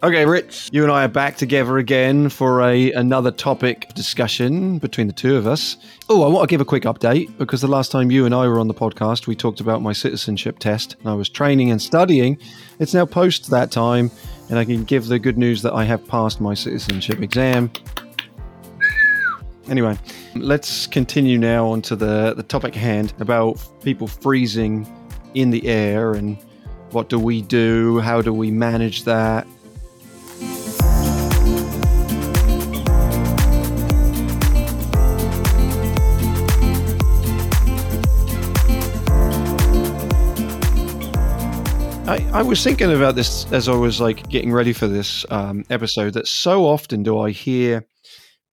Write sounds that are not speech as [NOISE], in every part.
Okay, Rich, you and I are back together again for a another topic discussion between the two of us. Oh, I want to give a quick update because the last time you and I were on the podcast, we talked about my citizenship test and I was training and studying. It's now post that time, and I can give the good news that I have passed my citizenship exam. Anyway, let's continue now on to the, the topic hand about people freezing in the air and what do we do? How do we manage that? I, I was thinking about this as I was like getting ready for this um, episode. That so often do I hear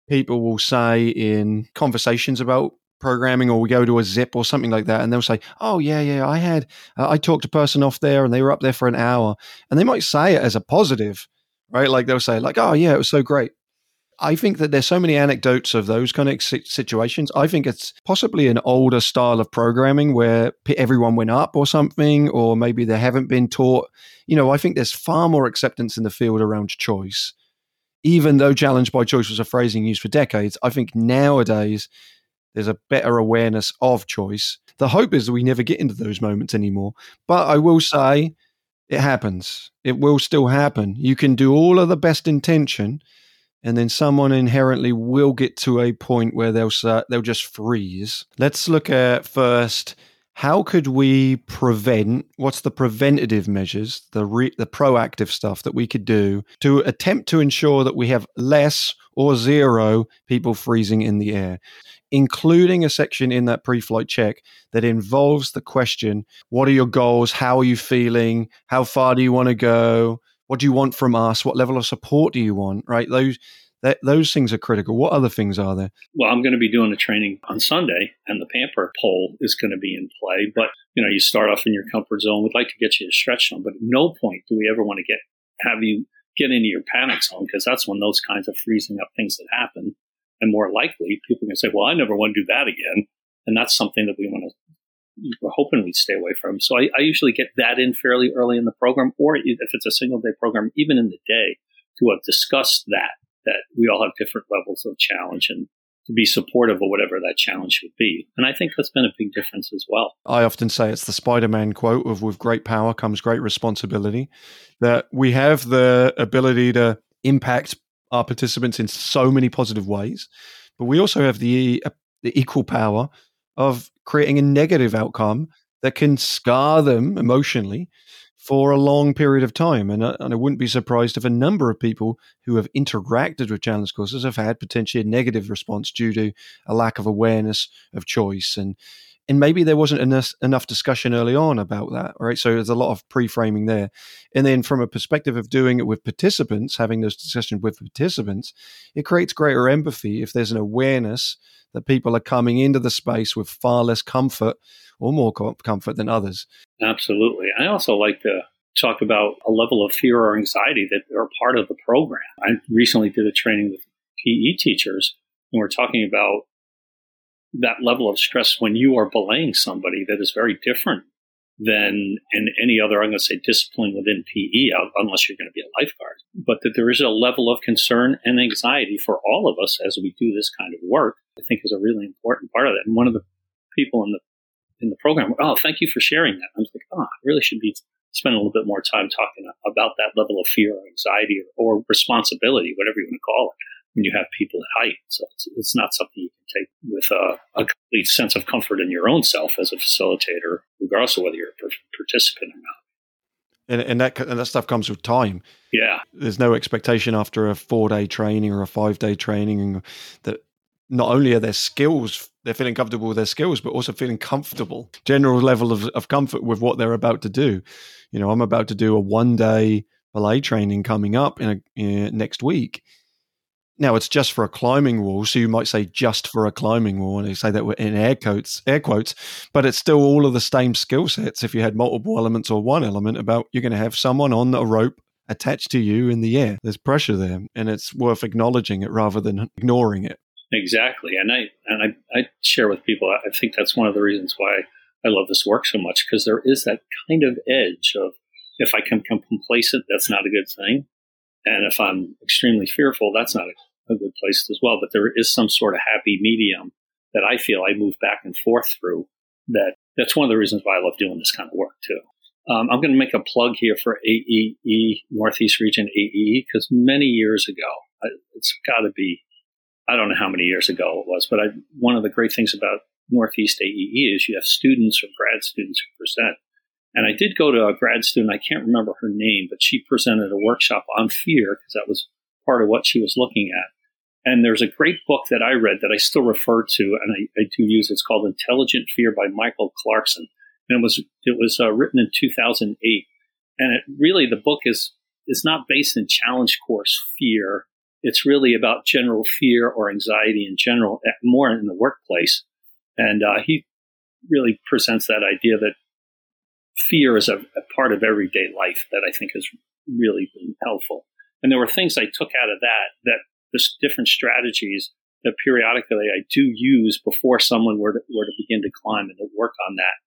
people will say in conversations about programming, or we go to a zip or something like that, and they'll say, "Oh yeah, yeah, I had uh, I talked a person off there, and they were up there for an hour," and they might say it as a positive, right? Like they'll say, like, "Oh yeah, it was so great." I think that there's so many anecdotes of those kind of situations. I think it's possibly an older style of programming where everyone went up or something, or maybe they haven't been taught. You know, I think there's far more acceptance in the field around choice. Even though challenge by choice was a phrasing used for decades, I think nowadays there's a better awareness of choice. The hope is that we never get into those moments anymore. But I will say it happens. It will still happen. You can do all of the best intention and then someone inherently will get to a point where they'll they'll just freeze. Let's look at first how could we prevent what's the preventative measures the re, the proactive stuff that we could do to attempt to ensure that we have less or zero people freezing in the air including a section in that pre-flight check that involves the question what are your goals? How are you feeling? How far do you want to go what do you want from us? What level of support do you want? Right? Those that, those things are critical. What other things are there? Well, I'm going to be doing a training on Sunday, and the Pamper pole is going to be in play. But you know, you start off in your comfort zone. We'd like to get you to stretch zone, but at no point do we ever want to get have you get into your panic zone because that's when those kinds of freezing up things that happen. And more likely, people can say, "Well, I never want to do that again," and that's something that we want to we're hoping we'd stay away from. So I, I, usually get that in fairly early in the program, or if it's a single day program, even in the day, to uh, have discussed that, that we all have different levels of challenge and to be supportive of whatever that challenge would be. And I think that's been a big difference as well. I often say it's the Spider Man quote of with great power comes great responsibility, that we have the ability to impact our participants in so many positive ways, but we also have the, uh, the equal power of creating a negative outcome that can scar them emotionally for a long period of time. And, uh, and I wouldn't be surprised if a number of people who have interacted with challenge courses have had potentially a negative response due to a lack of awareness of choice. And and maybe there wasn't enough, enough discussion early on about that, right? So there's a lot of pre-framing there. And then from a perspective of doing it with participants, having those discussions with participants, it creates greater empathy if there's an awareness that people are coming into the space with far less comfort or more comfort than others. Absolutely. I also like to talk about a level of fear or anxiety that are part of the program. I recently did a training with PE teachers, and we're talking about that level of stress when you are belaying somebody that is very different than in any other, I'm going to say, discipline within PE, unless you're going to be a lifeguard. But that there is a level of concern and anxiety for all of us as we do this kind of work, I think is a really important part of that. And one of the people in the in the program, oh, thank you for sharing that. I was like, oh, I really should be spending a little bit more time talking about that level of fear or anxiety or, or responsibility, whatever you want to call it when you have people at height. So it's, it's not something you with a, a, complete sense of comfort in your own self as a facilitator, regardless of whether you're a participant or not. And, and that and that stuff comes with time. Yeah, there's no expectation after a four day training or a five day training that not only are their skills they're feeling comfortable with their skills, but also feeling comfortable, general level of, of comfort with what they're about to do. You know, I'm about to do a one day belay training coming up in, a, in next week now it's just for a climbing wall, so you might say just for a climbing wall, and you say that in air quotes, air quotes, but it's still all of the same skill sets. If you had multiple elements or one element, about you're going to have someone on a rope attached to you in the air. There's pressure there, and it's worth acknowledging it rather than ignoring it. Exactly, and I and I, I share with people. I think that's one of the reasons why I love this work so much because there is that kind of edge of if I can become complacent, that's not a good thing And if I'm extremely fearful, that's not a, a good place as well. But there is some sort of happy medium that I feel I move back and forth through. That that's one of the reasons why I love doing this kind of work too. Um, I'm going to make a plug here for AEE Northeast Region AEE because many years ago, it's got to be I don't know how many years ago it was, but I, one of the great things about Northeast AEE is you have students or grad students who present. And I did go to a grad student, I can't remember her name, but she presented a workshop on fear because that was part of what she was looking at. And there's a great book that I read that I still refer to, and I, I do use. It's called Intelligent Fear by Michael Clarkson, and it was it was uh, written in 2008. And it really the book is is not based in challenge course fear. It's really about general fear or anxiety in general, more in the workplace. And uh, he really presents that idea that fear is a, a part of everyday life that I think has really been helpful. And there were things I took out of that that there's different strategies that periodically I do use before someone were to, were to begin to climb and to work on that.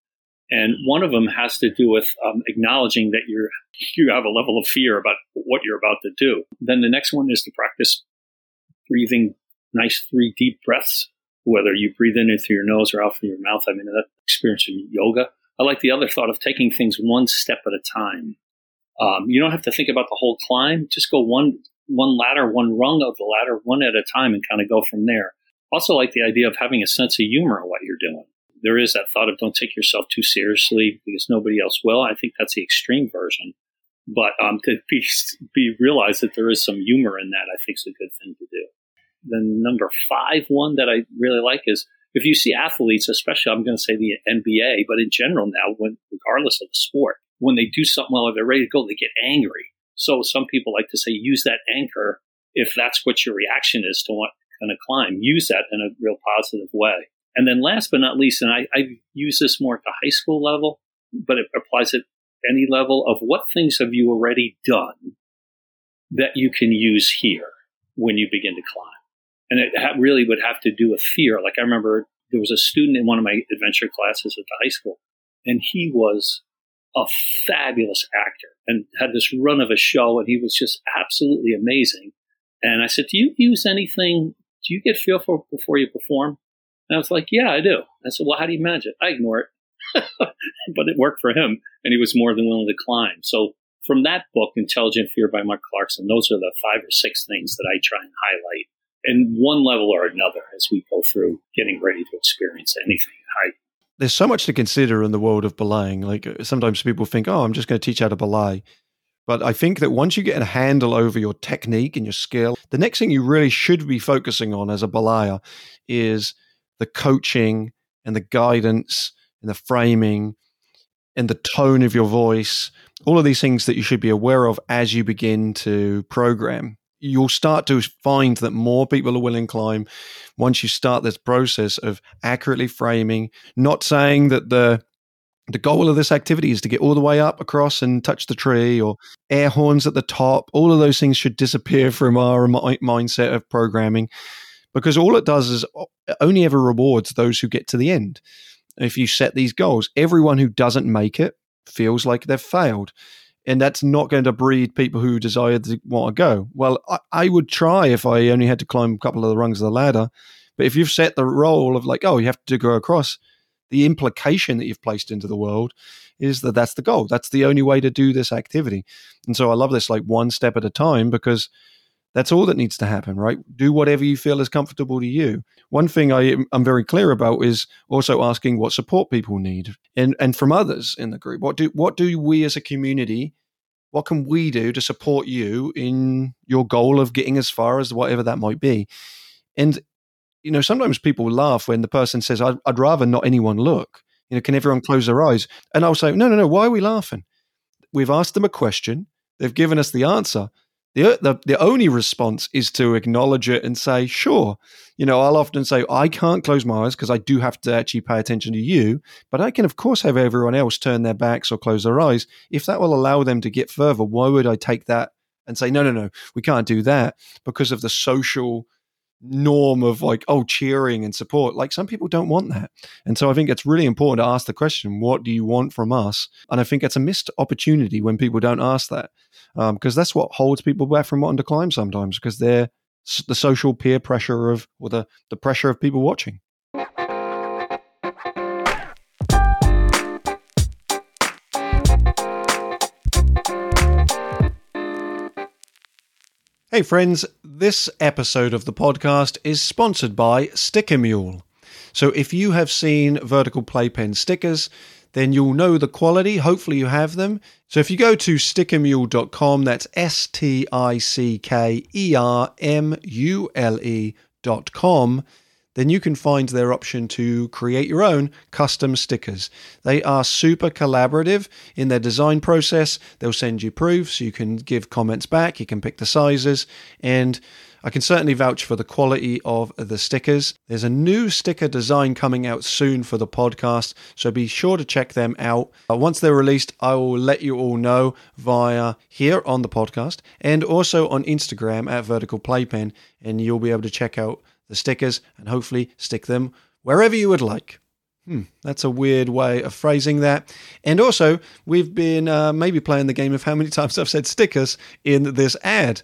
And one of them has to do with um, acknowledging that you're you have a level of fear about what you're about to do. Then the next one is to practice breathing nice three deep breaths, whether you breathe in through your nose or out through your mouth. I mean that experience in yoga. I like the other thought of taking things one step at a time. Um, you don't have to think about the whole climb. Just go one one ladder, one rung of the ladder, one at a time, and kind of go from there. Also, like the idea of having a sense of humor in what you're doing. There is that thought of don't take yourself too seriously because nobody else will. I think that's the extreme version. But um, [LAUGHS] to be, be realize that there is some humor in that, I think is a good thing to do. The number five one that I really like is if you see athletes, especially I'm going to say the NBA, but in general now, when regardless of the sport, when they do something well or they're ready to go, they get angry. So some people like to say, use that anchor if that's what your reaction is to want kind of climb. Use that in a real positive way. And then last but not least, and I, I use this more at the high school level, but it applies at any level of what things have you already done that you can use here when you begin to climb. And it ha- really would have to do with fear. Like I remember there was a student in one of my adventure classes at the high school, and he was a fabulous actor and had this run of a show, and he was just absolutely amazing. And I said, "Do you use anything? Do you get fearful before you perform?" And I was like, "Yeah, I do." I said, "Well, how do you manage it?" I ignore it, [LAUGHS] but it worked for him, and he was more than willing to climb. So from that book, Intelligent Fear by Mark Clarkson, those are the five or six things that I try and highlight in one level or another as we go through getting ready to experience anything high there's so much to consider in the world of belaying. Like uh, sometimes people think, oh, I'm just going to teach how to belay. But I think that once you get a handle over your technique and your skill, the next thing you really should be focusing on as a belayer is the coaching and the guidance and the framing and the tone of your voice. All of these things that you should be aware of as you begin to program you'll start to find that more people are willing to climb once you start this process of accurately framing not saying that the the goal of this activity is to get all the way up across and touch the tree or air horns at the top. All of those things should disappear from our mindset of programming because all it does is only ever rewards those who get to the end. If you set these goals everyone who doesn't make it feels like they've failed and that's not going to breed people who desire to want to go. Well, I, I, would try if I only had to climb a couple of the rungs of the ladder. But if you've set the role of like, oh, you have to go across, the implication that you've placed into the world is that that's the goal. That's the only way to do this activity. And so I love this like one step at a time because that's all that needs to happen, right? Do whatever you feel is comfortable to you. One thing I, am very clear about is also asking what support people need, and and from others in the group. What do what do we as a community? What can we do to support you in your goal of getting as far as whatever that might be? And you know, sometimes people laugh when the person says, "I'd, I'd rather not anyone look." You know, can everyone close their eyes? And I'll say, "No, no, no. Why are we laughing? We've asked them a question. They've given us the answer." The, the, the only response is to acknowledge it and say, sure. You know, I'll often say, I can't close my eyes because I do have to actually pay attention to you, but I can, of course, have everyone else turn their backs or close their eyes. If that will allow them to get further, why would I take that and say, no, no, no, we can't do that because of the social norm of like oh cheering and support. Like some people don't want that. And so i think it's really important to ask the question what do you want from us? And i think it's a missed opportunity when people don't ask that because um, that's what holds people back from wanting to climb sometimes because they're the social peer pressure of or the, the pressure of people watching. Hey, friends, this episode of the podcast is sponsored by Sticker Mule. So, if you have seen Vertical Playpen stickers, then you'll know the quality. Hopefully, you have them. So, if you go to stickermule.com, that's S T I C K E R M U L E.com, then you can find their option to create your own custom stickers. They are super collaborative in their design process. They'll send you proofs, you can give comments back, you can pick the sizes, and I can certainly vouch for the quality of the stickers. There's a new sticker design coming out soon for the podcast, so be sure to check them out. Uh, once they're released, I will let you all know via here on the podcast and also on Instagram at Vertical Playpen, and you'll be able to check out the stickers and hopefully stick them wherever you would like. Hmm, that's a weird way of phrasing that. And also, we've been uh, maybe playing the game of how many [LAUGHS] times I've said stickers in this ad.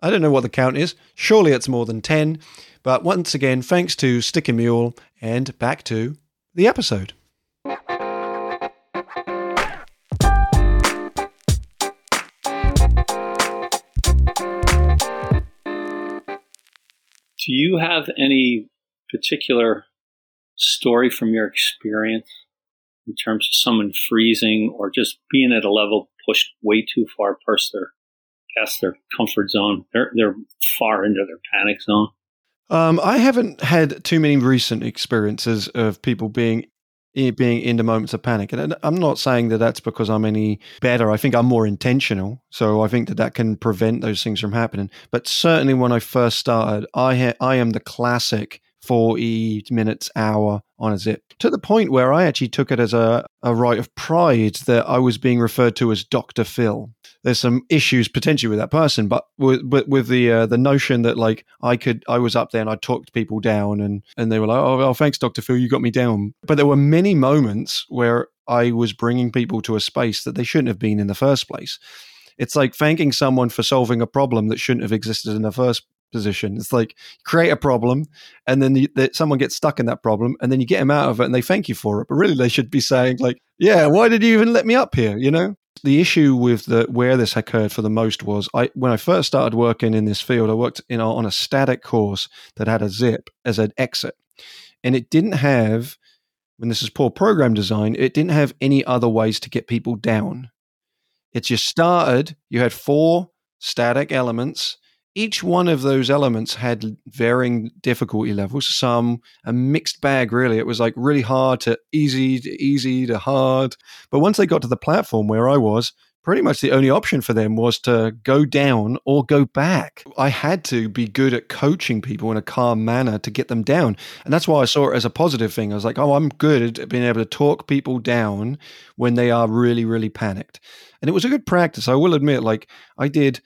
I don't know what the count is. Surely it's more than 10. But once again, thanks to Sticker Mule, and back to the episode. Do you have any particular story from your experience in terms of someone freezing or just being at a level pushed way too far past their past their comfort zone? They're they're far into their panic zone. Um, I haven't had too many recent experiences of people being being in the moments of panic. And I'm not saying that that's because I'm any better. I think I'm more intentional. So I think that that can prevent those things from happening. But certainly when I first started, I ha- I am the classic 40 minutes, hour on a zip to the point where I actually took it as a, a right of pride that I was being referred to as Dr. Phil. There's some issues potentially with that person, but with, with, with the uh, the notion that like I could, I was up there and I talked people down and, and they were like, oh, well, thanks, Dr. Phil, you got me down. But there were many moments where I was bringing people to a space that they shouldn't have been in the first place. It's like thanking someone for solving a problem that shouldn't have existed in the first position. It's like create a problem, and then you, the, someone gets stuck in that problem, and then you get them out of it, and they thank you for it. But really, they should be saying like, "Yeah, why did you even let me up here?" You know. The issue with the where this occurred for the most was I when I first started working in this field, I worked in on a static course that had a zip as an exit, and it didn't have when this is poor program design, it didn't have any other ways to get people down. It just started, you had four static elements each one of those elements had varying difficulty levels. Some a mixed bag, really. It was like really hard to easy to easy to hard. But once they got to the platform where I was, pretty much the only option for them was to go down or go back. I had to be good at coaching people in a calm manner to get them down. And that's why I saw it as a positive thing. I was like, oh, I'm good at being able to talk people down when they are really, really panicked. And it was a good practice. I will admit, like, I did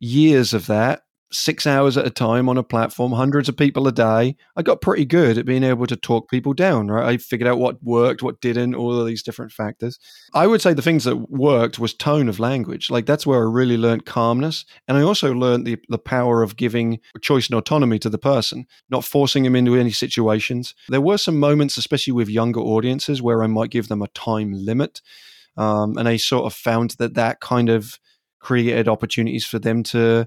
years of that, six hours at a time on a platform, hundreds of people a day. I got pretty good at being able to talk people down, right? I figured out what worked, what didn't, all of these different factors. I would say the things that worked was tone of language. Like that's where I really learned calmness. And I also learned the, the power of giving choice and autonomy to the person, not forcing them into any situations. There were some moments, especially with younger audiences, where I might give them a time limit. Um, and I sort of found that that kind of created opportunities for them to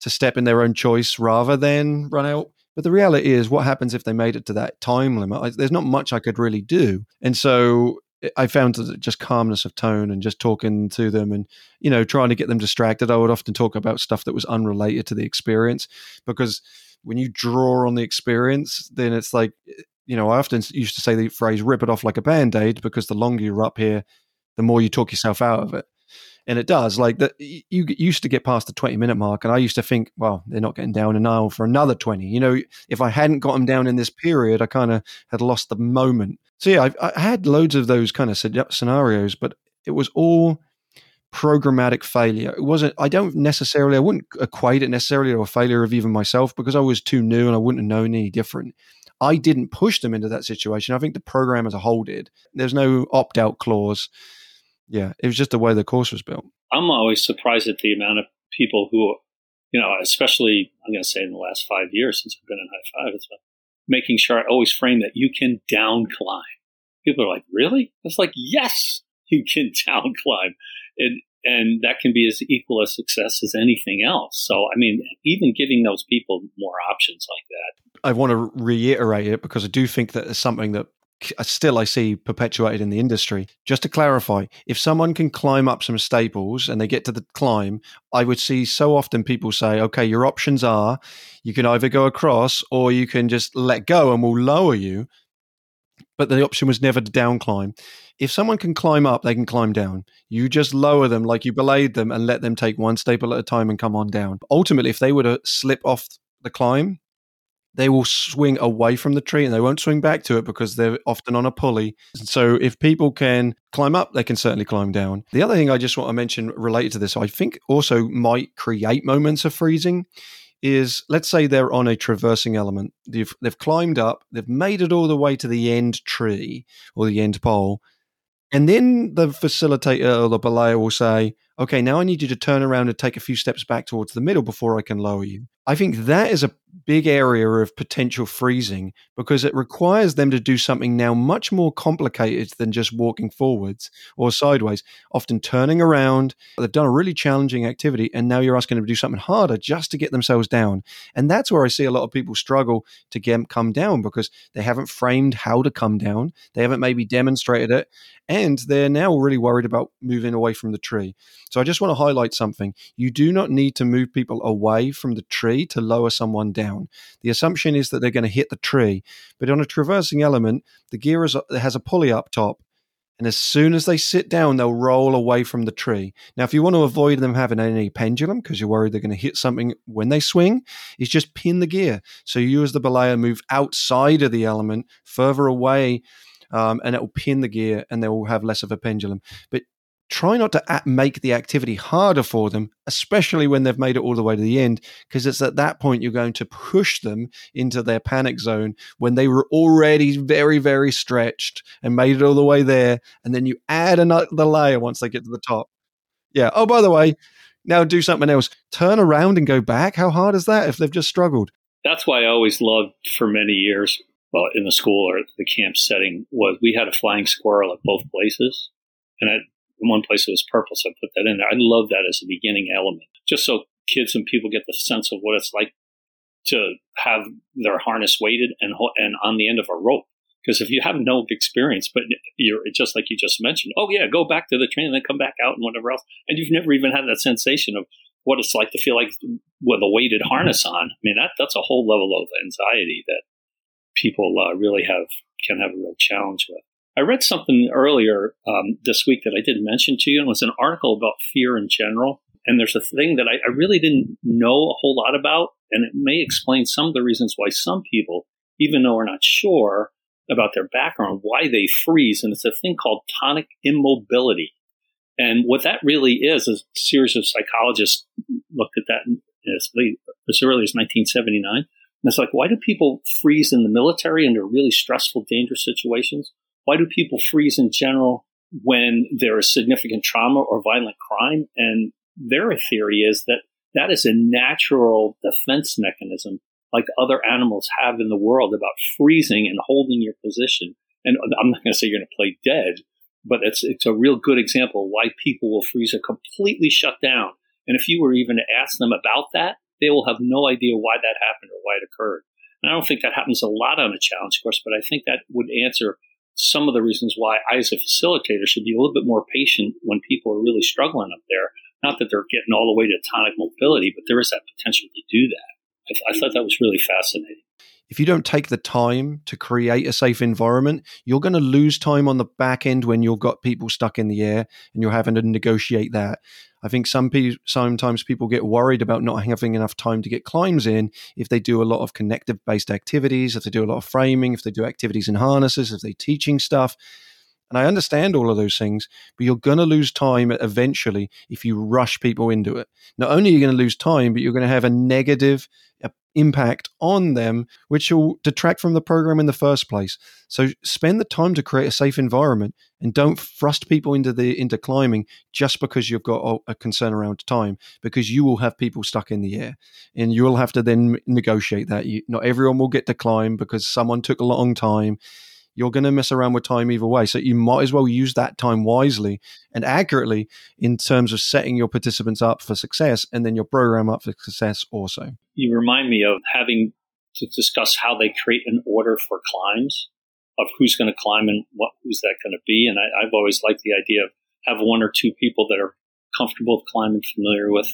to step in their own choice rather than run out. But the reality is, what happens if they made it to that time limit? I, there's not much I could really do, and so eh, I found that just calmness of tone and just talking to them and you know trying to get them distracted. I would often talk about stuff that was unrelated to the experience because when you draw on the experience, then it's like eh, you know I often used to say the phrase "rip it off like a band aid" because the longer you're up here, the more you talk yourself out of it and it does. Like that, you used to get past the twenty minute mark, and I used to think, well, they're not getting down an aisle for another twenty. You know, if I hadn't got them down in this period, I kind of had lost the moment. So yeah, I, I had loads of those kind of scenarios, but it was all programmatic failure. It wasn't, I don't necessarily, I wouldn't equate it necessarily to a failure of even myself because I was too new and I wouldn't have known any different. I didn't push them into that situation. I think the program as a whole did. There's no opt out clause. Yeah, it was just the way the course was built. I'm always surprised at the amount of people who, you know, especially I'm going to say in the last five years since I've been in High 5, it's making sure I always frame that you can down climb. People are like, really? It's like, yes, you can [LAUGHS] down climb. And, and that can be as equal a success as anything else. So, I mean, even giving those people more options like that. I want to reiterate it because I do think that it's something that Uh, still I see perpetuated in the industry. Just to clarify, if someone can climb up some staples and they get to the climb, I would see so often people say, okay, your options are you can either go across or you can just let go and we'll lower you. But the option was never to down climb. If someone can climb up, they can climb down. You just lower them like you belayed them and let them take one staple at a time and come on down. Ultimately, if they were to slip off the climb, they will swing away from the tree and they won't swing back to it because they're often on a pulley. So if people can climb up, they can certainly climb down. The other thing I just want to mention related to this, I think also might create moments of freezing is let's say they're on a traversing element. They've, they've climbed up, they've made it all the way to the end tree or the end pole. And then the facilitator or the belayer will say, okay, now I need you to turn around and take a few steps back towards the middle before I can lower you. I think that is a big area of potential freezing because it requires them to do something now much more complicated than just walking forwards or sideways, often turning around. They've done a really challenging activity, and now you're asking them to do something harder just to get themselves down. And that's where I see a lot of people struggle to get come down because they haven't framed how to come down, they haven't maybe demonstrated it, and they're now really worried about moving away from the tree. So I just want to highlight something. You do not need to move people away from the tree to lower someone down. The assumption is that they're going to hit the tree, but on a traversing element, the gear is, has a pulley up top. And as soon as they sit down, they'll roll away from the tree. Now, if you want to avoid them having any pendulum because you're worried they're going to hit something when they swing, is just pin the gear. So you, as the belayer, move outside of the element, further away, um, and it will pin the gear and they will have less of a pendulum. But try not to make the activity harder for them, especially when they've made it all the way to the end, because it's at that point you're going to push them into their panic zone when they were already very, very stretched and made it all the way there. And then you add another layer once they get to the top. Yeah. Oh, by the way, now do something else. Turn around and go back. How hard is that if they've just struggled? That's why I always loved for many years, well, in the school or the camp setting, was we had a flying squirrel at both places. And I, in one place it was purple, so I put that in there. I love that as a beginning element, just so kids and people get the sense of what it's like to have their harness weighted and and on the end of a rope. Because if you have no experience, but you're just like you just mentioned, oh yeah, go back to the train and then come back out and whatever else, and you've never even had that sensation of what it's like to feel like with a weighted harness on. I mean, that that's a whole level of anxiety that people uh, really have can have a real challenge with. I read something earlier um, this week that I didn't mention to you, and it was an article about fear in general. And there's a thing that I, I really didn't know a whole lot about, and it may explain some of the reasons why some people, even though we're not sure about their background, why they freeze. And it's a thing called tonic immobility. And what that really is, is a series of psychologists looked at that as, as early as 1979. And it's like, why do people freeze in the military under really stressful, dangerous situations? Why do people freeze in general when there is significant trauma or violent crime? And their theory is that that is a natural defense mechanism like other animals have in the world about freezing and holding your position. And I'm not going to say you're going to play dead, but it's, it's a real good example why people will freeze or completely shut down. And if you were even to ask them about that, they will have no idea why that happened or why it occurred. And I don't think that happens a lot on a challenge course, but I think that would answer some of the reasons why I, as a facilitator, should be a little bit more patient when people are really struggling up there. Not that they're getting all the way to tonic mobility, but there is that potential to do that. I, I thought that was really fascinating. If you don't take the time to create a safe environment, you're going to lose time on the back end when you've got people stuck in the air and you're having to negotiate that. I think some people sometimes people get worried about not having enough time to get climbs in if they do a lot of connective based activities, if they do a lot of framing, if they do activities in harnesses, if they're teaching stuff. And I understand all of those things, but you're going to lose time eventually if you rush people into it. Not only are you going to lose time, but you're going to have a negative uh, impact on them, which will detract from the program in the first place. So spend the time to create a safe environment and don't thrust people into the into climbing just because you've got a concern around time, because you will have people stuck in the air, and you will have to then negotiate that. You, not everyone will get to climb because someone took a long time you're going to mess around with time either way. So you might as well use that time wisely and accurately in terms of setting your participants up for success and then your program up for success also. You remind me of having to discuss how they create an order for climbs of who's going to climb and what who's that going to be. And I, have always liked the idea of have one or two people that are comfortable with climbing, familiar with,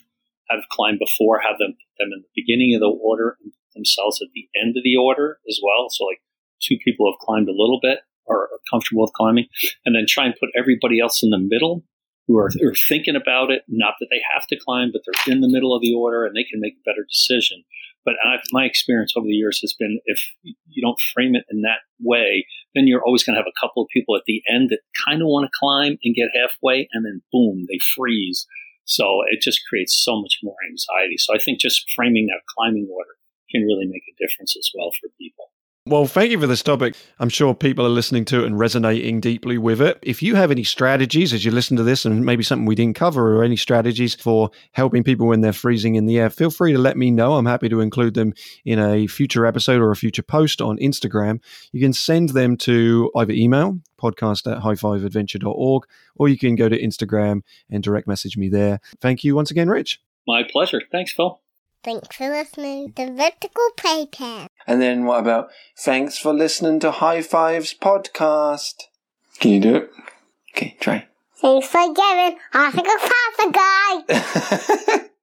have climbed before, have them them in the beginning of the order and themselves at the end of the order as well. So like two people have climbed a little bit or are comfortable with climbing, and then try and put everybody else in the middle who are, are thinking about it. Not that they have to climb, but they're in the middle of the order and they can make a better decision. But I've, my experience over the years has been if you don't frame it in that way, then you're always going to have a couple of people at the end that kind of want to climb and get halfway, and then boom, they freeze. So it just creates so much more anxiety. So I think just framing that climbing order can really make a difference as well for people. Well, thank you for this topic. I'm sure people are listening to it and resonating deeply with it. If you have any strategies as you listen to this and maybe something we didn't cover or any strategies for helping people when they're freezing in the air, feel free to let me know. I'm happy to include them in a future episode or a future post on Instagram. You can send them to either email, podcast at high5adventure.org, or you can go to Instagram and direct message me there. Thank you once again, Rich. My pleasure. Thanks, Phil. Thanks for listening to Vertical Playpen. And then what about thanks for listening to High Fives podcast? Can you do it? Okay, try. Thanks for giving Oscar Pasta Guy. [LAUGHS]